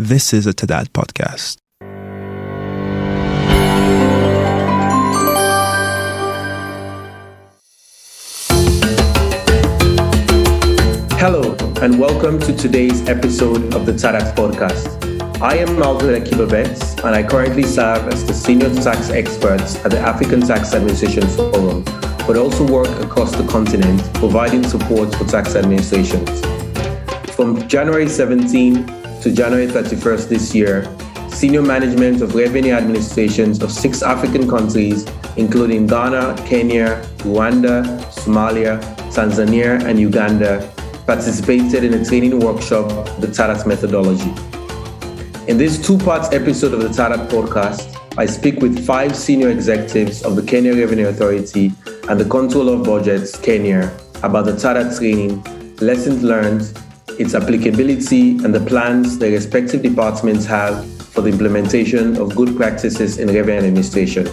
This is a TADAT podcast. Hello, and welcome to today's episode of the TADAT podcast. I am Alfred Akibabets, and I currently serve as the Senior Tax Expert at the African Tax Administration Forum, but also work across the continent providing support for tax administrations. From January 17 to January 31st this year, senior management of revenue administrations of six African countries, including Ghana, Kenya, Rwanda, Somalia, Tanzania, and Uganda, participated in a training workshop, the TADAT methodology. In this two part episode of the TADAT podcast, I speak with five senior executives of the Kenya Revenue Authority and the Controller of Budgets, Kenya, about the TADAT training, lessons learned, its applicability, and the plans the respective departments have for the implementation of good practices in revenue administration.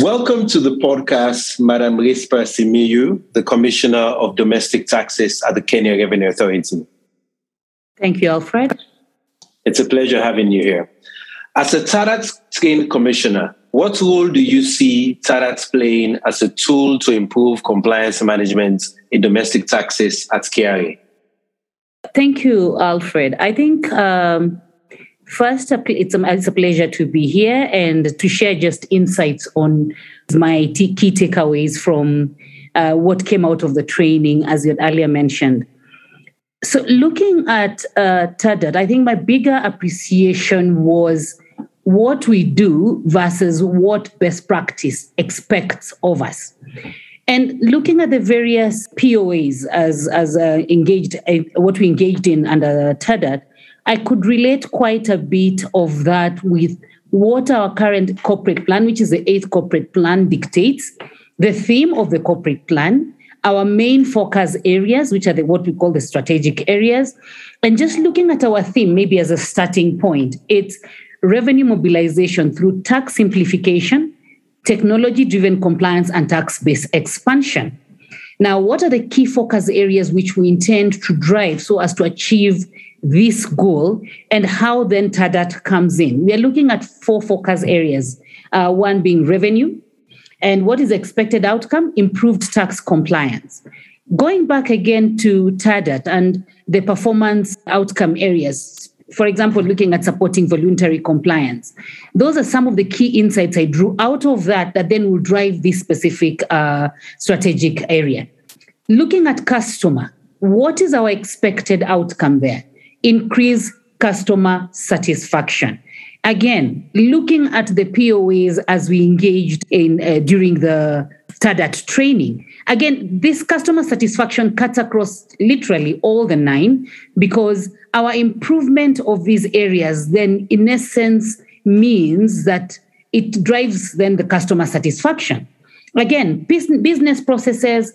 Welcome to the podcast, Madam Rispa Simiyu, the Commissioner of Domestic Taxes at the Kenya Revenue Authority. Thank you, Alfred. It's a pleasure having you here. As a TADAT trained commissioner, what role do you see TADAT playing as a tool to improve compliance management in domestic taxes at KRA? Thank you, Alfred. I think um, first, it's a, it's a pleasure to be here and to share just insights on my t- key takeaways from uh, what came out of the training, as you had earlier mentioned. So, looking at uh, TADAT, I think my bigger appreciation was what we do versus what best practice expects of us. And looking at the various POAs as, as uh, engaged, uh, what we engaged in under TADAT, I could relate quite a bit of that with what our current corporate plan, which is the eighth corporate plan, dictates, the theme of the corporate plan, our main focus areas, which are the, what we call the strategic areas, and just looking at our theme, maybe as a starting point, it's revenue mobilization through tax simplification, technology driven compliance, and tax base expansion. Now, what are the key focus areas which we intend to drive so as to achieve this goal, and how then TADAT comes in? We are looking at four focus areas uh, one being revenue, and what is expected outcome? Improved tax compliance. Going back again to TADAT and the performance outcome areas, for example, looking at supporting voluntary compliance. Those are some of the key insights I drew out of that that then will drive this specific uh, strategic area. Looking at customer, what is our expected outcome there? Increase customer satisfaction. Again, looking at the POAs as we engaged in uh, during the TADAT training, Again, this customer satisfaction cuts across literally all the nine because our improvement of these areas then, in essence, means that it drives then the customer satisfaction. Again, business processes,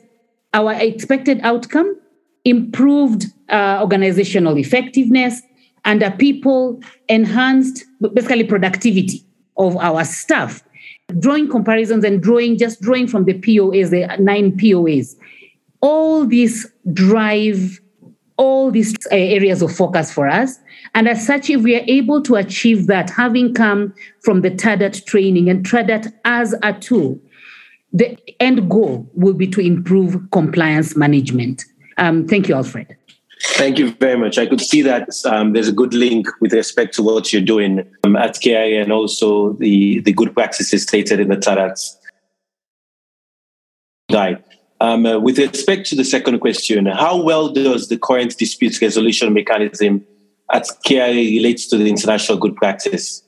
our expected outcome, improved uh, organizational effectiveness, and a people enhanced basically productivity of our staff drawing comparisons and drawing just drawing from the POAs, the nine POAs. All these drive all these uh, areas of focus for us. And as such, if we are able to achieve that, having come from the TADAT training and TADAT as a tool, the end goal will be to improve compliance management. Um, thank you, Alfred. Thank you very much. I could see that um, there's a good link with respect to what you're doing um, at KI and also the, the good practices stated in the TADAT guide. Um, uh, with respect to the second question, how well does the current dispute resolution mechanism at KI relate to the international good practice?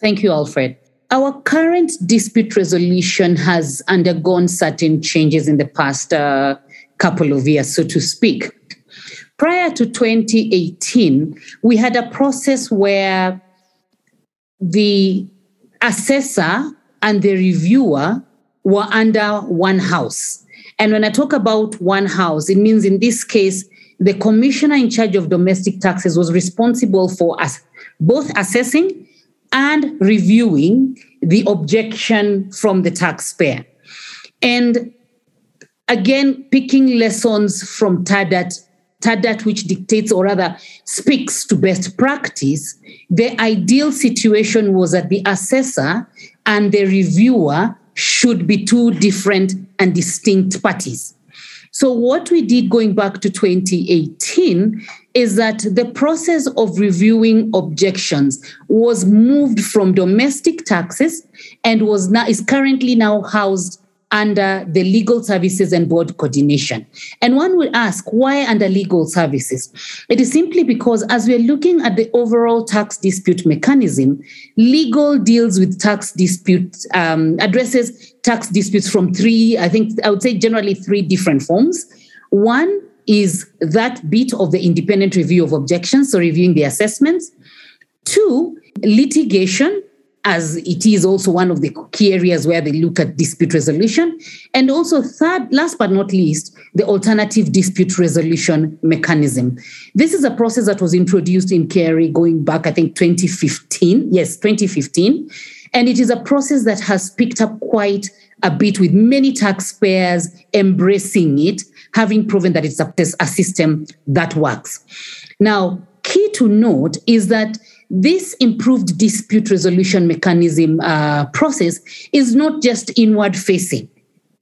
Thank you, Alfred. Our current dispute resolution has undergone certain changes in the past uh, couple of years, so to speak. Prior to 2018, we had a process where the assessor and the reviewer were under one house. And when I talk about one house, it means in this case, the commissioner in charge of domestic taxes was responsible for us both assessing and reviewing the objection from the taxpayer. And again, picking lessons from TADAT TADAT, which dictates or rather speaks to best practice, the ideal situation was that the assessor and the reviewer should be two different and distinct parties. So, what we did going back to 2018 is that the process of reviewing objections was moved from domestic taxes and was now is currently now housed under the legal services and board coordination. And one would ask, why under legal services? It is simply because as we're looking at the overall tax dispute mechanism, legal deals with tax disputes, um, addresses tax disputes from three, I think I would say generally three different forms. One is that bit of the independent review of objections, so reviewing the assessments. Two, litigation, as it is also one of the key areas where they look at dispute resolution. And also, third, last but not least, the alternative dispute resolution mechanism. This is a process that was introduced in KRA going back, I think, 2015. Yes, 2015. And it is a process that has picked up quite a bit with many taxpayers embracing it, having proven that it's a, a system that works. Now, key to note is that this improved dispute resolution mechanism uh, process is not just inward facing.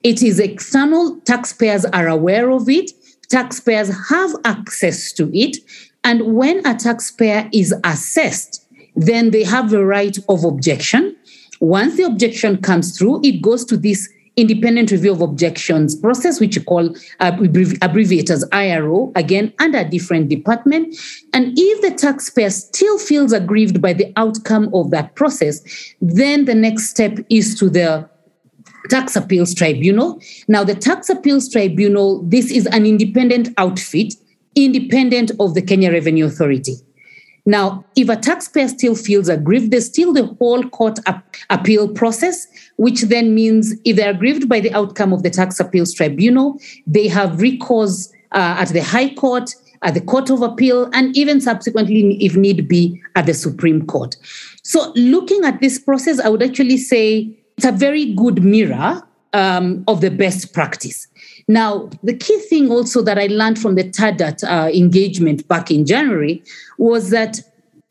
It is external. Taxpayers are aware of it. Taxpayers have access to it. And when a taxpayer is assessed, then they have the right of objection. Once the objection comes through, it goes to this independent review of objections process, which you call uh, abbreviate as IRO, again, under a different department. And if the taxpayer still feels aggrieved by the outcome of that process, then the next step is to the Tax Appeals Tribunal. Now, the Tax Appeals Tribunal, this is an independent outfit, independent of the Kenya Revenue Authority. Now, if a taxpayer still feels aggrieved, there's still the whole court ap- appeal process, which then means if they're aggrieved by the outcome of the tax appeals tribunal, they have recourse uh, at the High Court, at the Court of Appeal, and even subsequently, if need be, at the Supreme Court. So, looking at this process, I would actually say it's a very good mirror um, of the best practice. Now, the key thing also that I learned from the TADAT uh, engagement back in January was that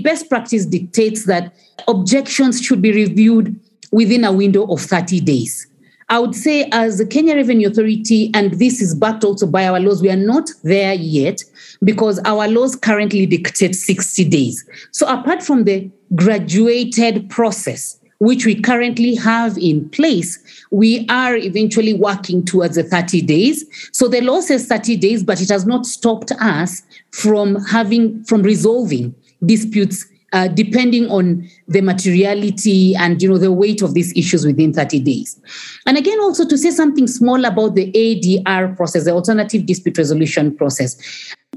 best practice dictates that objections should be reviewed within a window of 30 days. I would say, as the Kenya Revenue Authority, and this is backed also by our laws, we are not there yet because our laws currently dictate 60 days. So, apart from the graduated process, which we currently have in place, we are eventually working towards the 30 days. So the law says 30 days, but it has not stopped us from having, from resolving disputes uh, depending on the materiality and you know the weight of these issues within 30 days. And again also to say something small about the adr process the alternative dispute resolution process.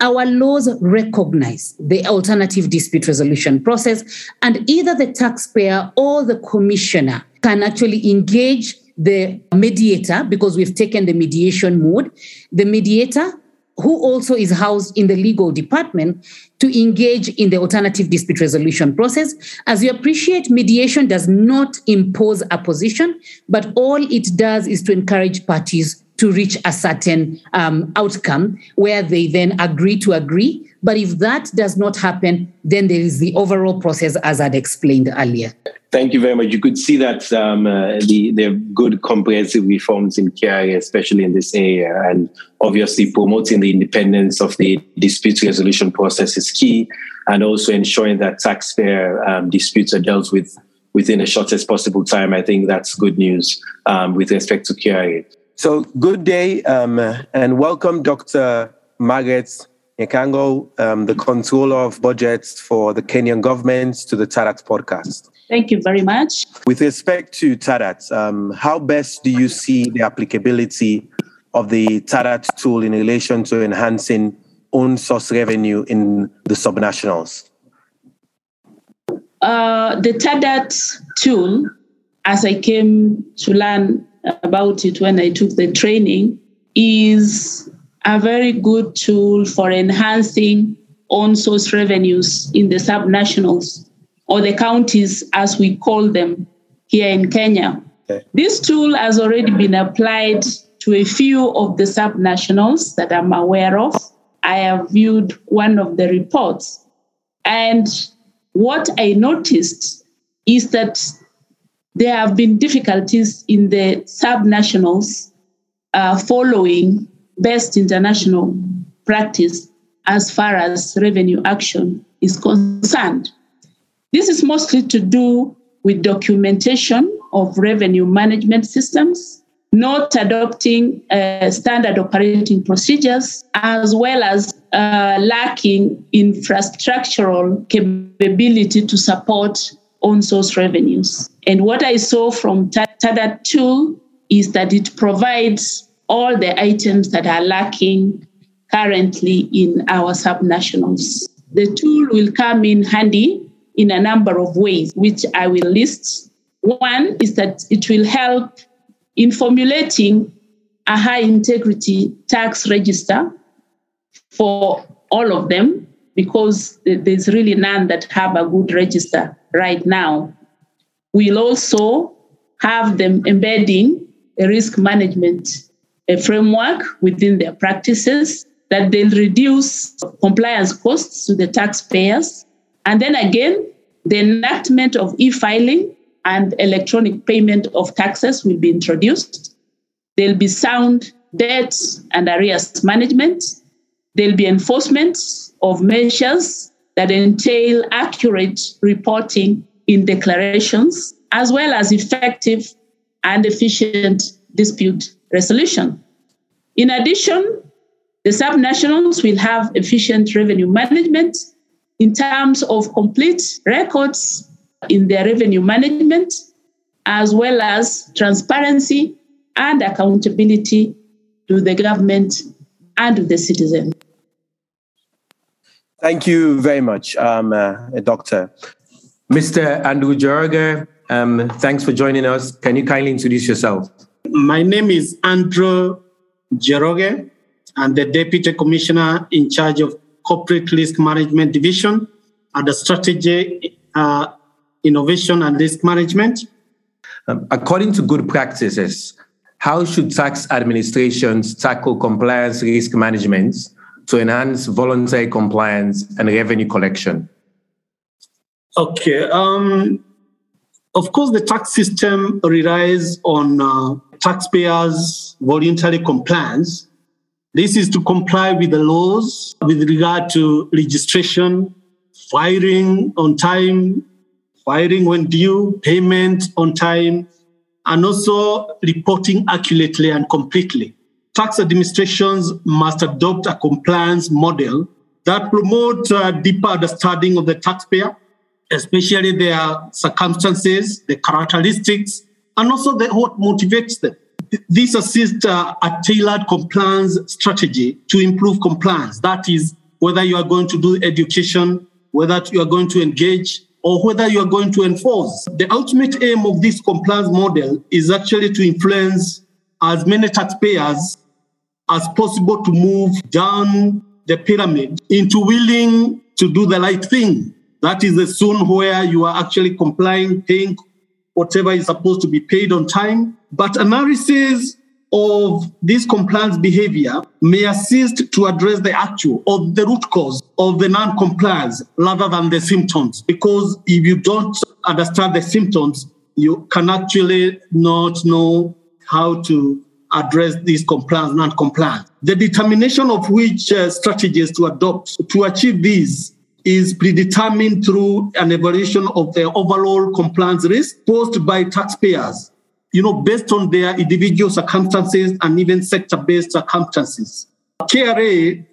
Our laws recognize the alternative dispute resolution process and either the taxpayer or the commissioner can actually engage the mediator because we've taken the mediation mode. The mediator who also is housed in the legal department to engage in the alternative dispute resolution process. As you appreciate, mediation does not impose a position, but all it does is to encourage parties to reach a certain um, outcome where they then agree to agree. But if that does not happen, then there is the overall process as I'd explained earlier. Thank you very much. You could see that um, uh, the there are good comprehensive reforms in KRA, especially in this area, and obviously promoting the independence of the dispute resolution process is key, and also ensuring that taxpayer um, disputes are dealt with within the shortest possible time. I think that's good news um, with respect to KRA. So, good day um, and welcome, Dr. Margaret Nyakango, um, the controller of budgets for the Kenyan government, to the TADAT podcast. Thank you very much. With respect to TADAT, um, how best do you see the applicability of the TADAT tool in relation to enhancing own source revenue in the subnationals? Uh, the TADAT tool, as I came to learn about it when I took the training, is a very good tool for enhancing own source revenues in the subnationals or the counties as we call them here in Kenya. Okay. This tool has already been applied to a few of the subnationals that I'm aware of. I have viewed one of the reports. And what I noticed is that there have been difficulties in the subnationals uh, following best international practice as far as revenue action is concerned. This is mostly to do with documentation of revenue management systems, not adopting uh, standard operating procedures, as well as uh, lacking infrastructural capability to support own source revenues. And what I saw from TADAT tool is that it provides all the items that are lacking currently in our subnationals. The tool will come in handy in a number of ways, which I will list. One is that it will help in formulating a high integrity tax register for all of them because there's really none that have a good register right now. We'll also have them embedding a risk management a framework within their practices that they'll reduce compliance costs to the taxpayers. And then again, the enactment of e filing and electronic payment of taxes will be introduced. There'll be sound debt and arrears management. There'll be enforcement of measures that entail accurate reporting in declarations, as well as effective and efficient dispute resolution. In addition, the subnationals will have efficient revenue management in terms of complete records in their revenue management, as well as transparency and accountability to the government and to the citizen. Thank you very much, um, uh, Doctor. Mr. Andrew Njoroge, um, thanks for joining us. Can you kindly introduce yourself? My name is Andrew Njoroge. I'm the Deputy Commissioner in charge of Corporate Risk Management Division at the Strategy, uh, Innovation and Risk Management. Um, according to good practices, how should tax administrations tackle compliance risk management to enhance voluntary compliance and revenue collection? Okay. Um, of course, the tax system relies on uh, taxpayers' voluntary compliance. This is to comply with the laws with regard to registration, filing on time, filing when due, payment on time, and also reporting accurately and completely. Tax administrations must adopt a compliance model that promotes a deeper understanding of the taxpayer especially their circumstances, the characteristics, and also the, what motivates them. This assists uh, a tailored compliance strategy to improve compliance. That is, whether you are going to do education, whether you are going to engage, or whether you are going to enforce. The ultimate aim of this compliance model is actually to influence as many taxpayers as possible to move down the pyramid into willing to do the right thing that is the zone where you are actually complying, paying whatever is supposed to be paid on time. But analysis of this compliance behavior may assist to address the actual or the root cause of the non-compliance rather than the symptoms. Because if you don't understand the symptoms, you can actually not know how to address this compliance, non-compliance. The determination of which uh, strategies to adopt to achieve these is predetermined through an evaluation of the overall compliance risk posed by taxpayers, you know, based on their individual circumstances and even sector-based circumstances. KRA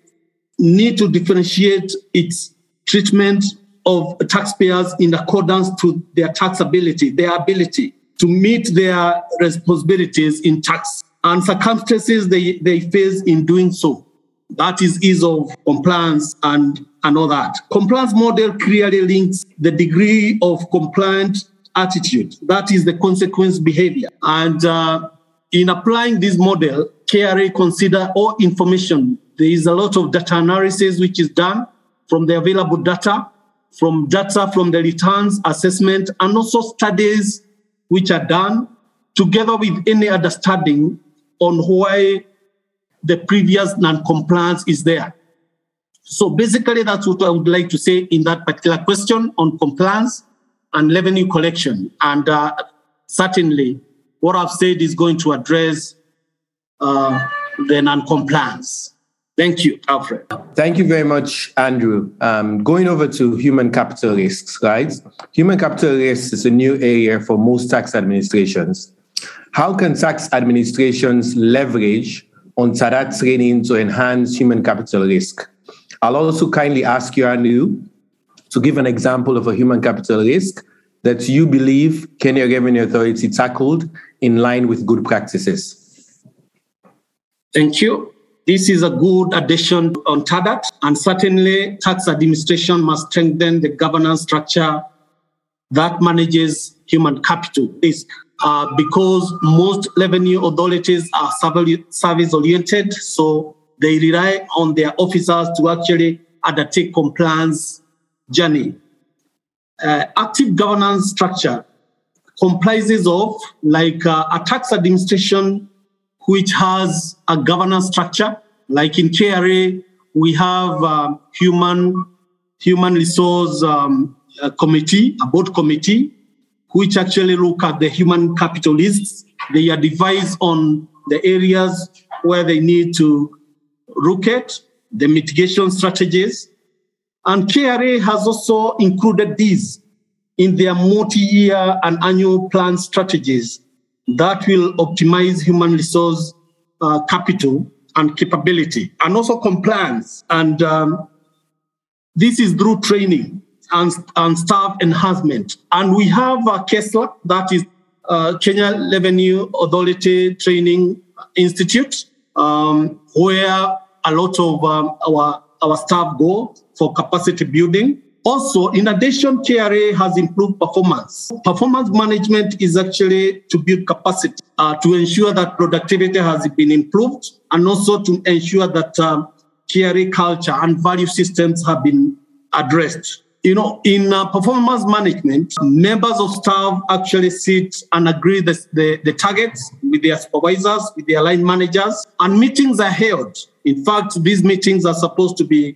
need to differentiate its treatment of taxpayers in accordance to their taxability, their ability to meet their responsibilities in tax and circumstances they, they face in doing so. That is ease of compliance and, and all that. Compliance model clearly links the degree of compliant attitude. That is the consequence behavior. And uh, in applying this model, KRA consider all information. There is a lot of data analysis which is done from the available data, from data from the returns assessment, and also studies which are done together with any understanding on why the previous non-compliance is there. So basically, that's what I would like to say in that particular question on compliance and revenue collection. And uh, certainly, what I've said is going to address uh, the non-compliance. Thank you, Alfred. Thank you very much, Andrew. Um, going over to human capital risks, right? Human capital risks is a new area for most tax administrations. How can tax administrations leverage on TADAT training to enhance human capital risk? I'll also kindly ask you, Andrew, to give an example of a human capital risk that you believe Kenya Revenue Authority tackled in line with good practices. Thank you. This is a good addition on TADAT, and certainly tax administration must strengthen the governance structure that manages human capital risk. Uh, because most revenue authorities are service oriented, so they rely on their officers to actually undertake compliance journey. Uh, active governance structure comprises of like uh, a tax administration which has a governance structure. Like in KRA, we have um, human human resource um, committee, a board committee, which actually look at the human capital risks they are advise on the areas where they need to look at the mitigation strategies. And KRA has also included these in their multi-year and annual plan strategies that will optimize human resource uh, capital and capability, and also compliance. And um, this is through training and, and staff enhancement. And we have a KESRA, that is uh, Kenya Revenue Authority Training Institute, um, where a lot of um, our, our staff go for capacity building. Also, in addition, KRA has improved performance. Performance management is actually to build capacity, uh, to ensure that productivity has been improved, and also to ensure that um, KRA culture and value systems have been addressed. You know, in uh, performance management, members of staff actually sit and agree the, the, the targets with their supervisors, with their line managers, and meetings are held. In fact, these meetings are supposed to be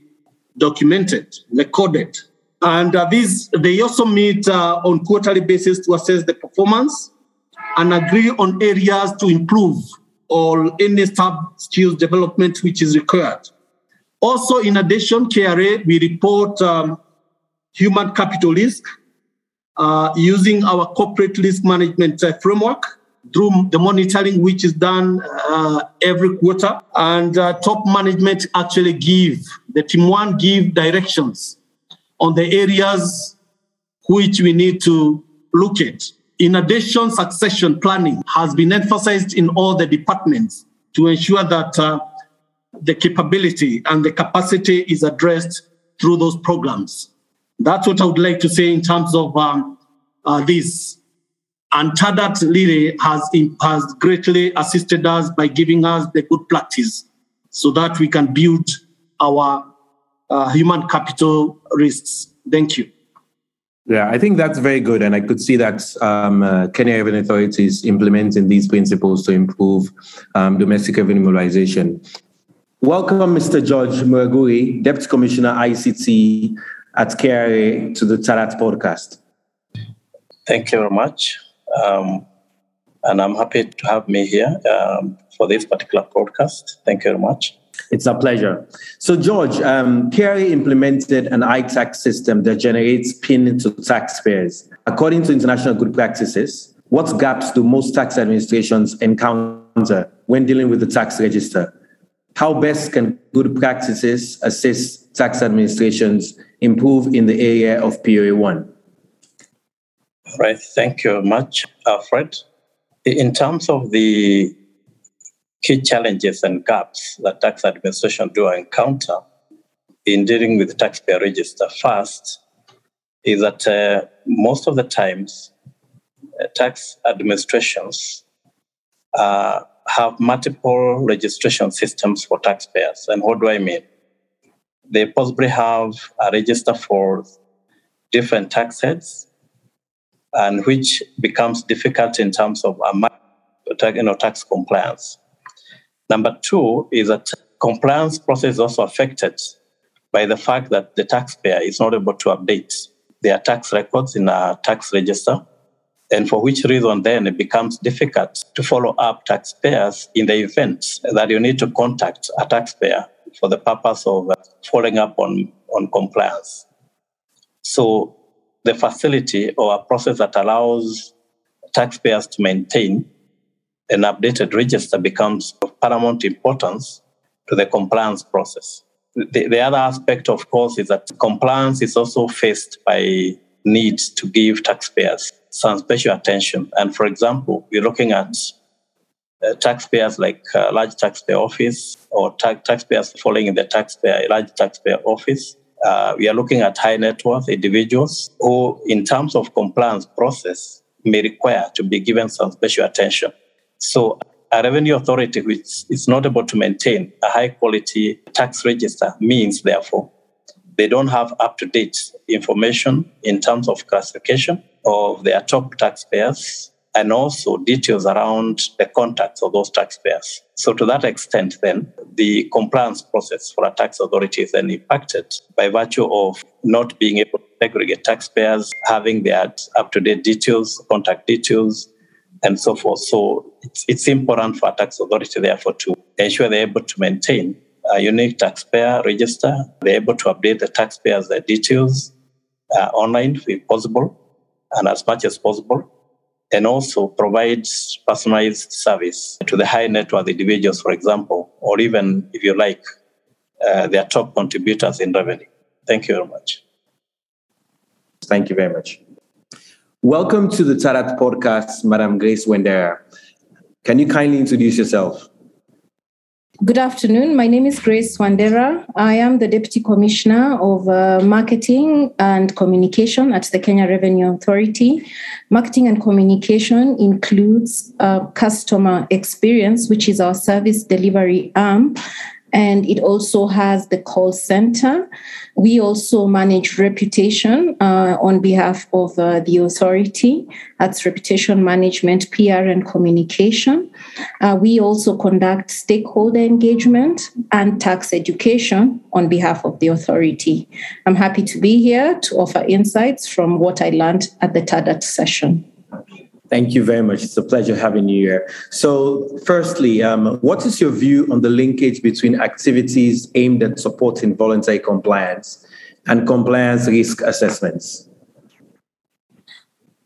documented, recorded, and uh, these, they also meet uh, on quarterly basis to assess the performance and agree on areas to improve or any staff skills development which is required. Also, in addition, KRA, we report um, human capital risk uh, using our corporate risk management uh, framework through the monitoring which is done uh, every quarter. And uh, top management actually give, the team one give directions on the areas which we need to look at. In addition, succession planning has been emphasized in all the departments to ensure that uh, the capability and the capacity is addressed through those programs. That's what I would like to say in terms of um, uh, this. And Tadat really has, has greatly assisted us by giving us the good practice so that we can build our uh, human capital risks. Thank you. Yeah, I think that's very good. And I could see that um, uh, Kenya Revenue Authorities implementing these principles to improve um, domestic revenue mobilization. Welcome, Mr. George Muraguri, Deputy Commissioner ICT at KRA, to the TADAT podcast. Thank you very much. Um, and I'm happy to have me here um, for this particular podcast. Thank you very much. It's a pleasure. So, George, um, KRA implemented an iTax system that generates PIN to taxpayers. According to international good practices, what gaps do most tax administrations encounter when dealing with the tax register? How best can good practices assist tax administrations improve in the area of POA1? Right. Thank you much, Alfred. In terms of the key challenges and gaps that tax administration do encounter in dealing with taxpayer register first is that uh, most of the times uh, tax administrations uh, have multiple registration systems for taxpayers. And what do I mean? They possibly have a register for different tax heads, and which becomes difficult in terms of you know, tax compliance. Number two is that compliance process is also affected by the fact that the taxpayer is not able to update their tax records in a tax register, and for which reason then it becomes difficult to follow up taxpayers in the event that you need to contact a taxpayer for the purpose of following up on, on compliance. So the facility or a process that allows taxpayers to maintain an updated register becomes of paramount importance to the compliance process. The, the other aspect, of course, is that compliance is also faced by needs to give taxpayers some special attention. And for example, we're looking at uh, taxpayers like uh, large taxpayer office or ta- taxpayers falling in the taxpayer large taxpayer office. Uh, we are looking at high net worth individuals who, in terms of compliance process, may require to be given some special attention. So a revenue authority which is not able to maintain a high quality tax register means, therefore, they don't have up to date information in terms of classification of their top taxpayers and also details around the contacts of those taxpayers. So, to that extent, then, the compliance process for a tax authority is then impacted by virtue of not being able to segregate taxpayers, having their up to date details, contact details, and so forth. So it's, it's important for a tax authority, therefore, to ensure they're able to maintain a unique taxpayer register. They're able to update the taxpayers' their details uh, online if possible and as much as possible. And also provides personalized service to the high net worth individuals, for example, or even, if you like, uh, their top contributors in revenue. Thank you very much. Thank you very much. Welcome to the TADAT podcast, Madam Grace Wandera. Can you kindly introduce yourself? Good afternoon. My name is Grace Wandera. I am the Deputy Commissioner of uh, Marketing and Communication at the Kenya Revenue Authority. Marketing and communication includes uh, customer experience, which is our service delivery arm, and it also has the call center. We also manage reputation uh, on behalf of uh, the authority. That's reputation management, PR, and communication. Uh, we also conduct stakeholder engagement and tax education on behalf of the authority. I'm happy to be here to offer insights from what I learned at the TADAT session. Thank you very much. It's a pleasure having you here. So, firstly, um, what is your view on the linkage between activities aimed at supporting voluntary compliance and compliance risk assessments?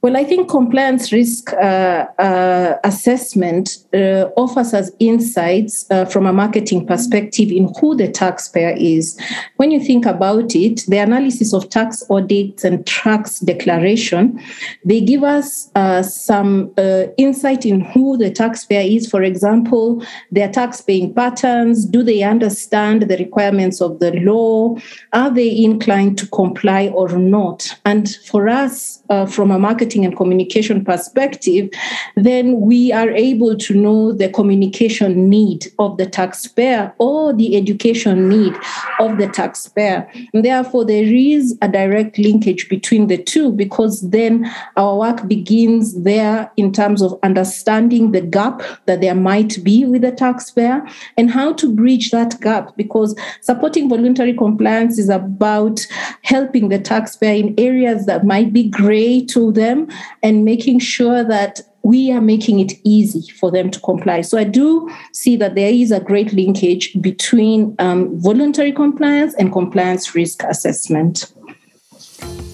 Well, I think compliance risk uh, uh, assessment uh, offers us insights uh, from a marketing perspective in who the taxpayer is. When you think about it, the analysis of tax audits and tax declaration, they give us uh, some uh, insight in who the taxpayer is. For example, their tax paying patterns. Do they understand the requirements of the law? Are they inclined to comply or not? And for us, from a marketing marketing and communication perspective, then we are able to know the communication need of the taxpayer or the education need of the taxpayer. And therefore, there is a direct linkage between the two because then our work begins there in terms of understanding the gap that there might be with the taxpayer and how to bridge that gap because supporting voluntary compliance is about helping the taxpayer in areas that might be gray to them and making sure that we are making it easy for them to comply. So I do see that there is a great linkage between um, voluntary compliance and compliance risk assessment.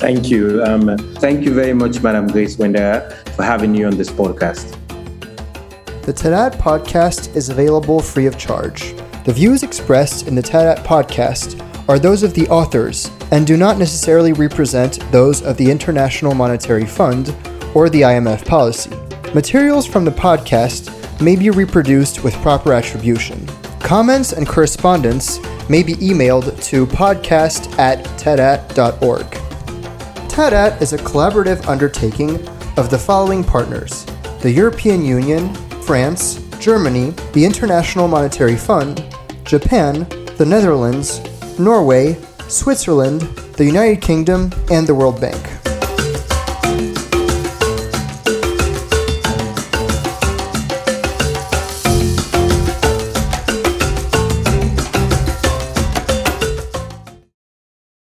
Thank you. Um, thank you very much, Madam Grace Wender, for having you on this podcast. The TADAT podcast is available free of charge. The views expressed in the TADAT podcast are those of the authors and do not necessarily represent those of the International Monetary Fund or the IMF policy. Materials from the podcast may be reproduced with proper attribution. Comments and correspondence may be emailed to podcast at tadat.org. TADAT is a collaborative undertaking of the following partners the European Union, France, Germany, the International Monetary Fund, Japan, the Netherlands, Norway, Switzerland, the United Kingdom, and the World Bank.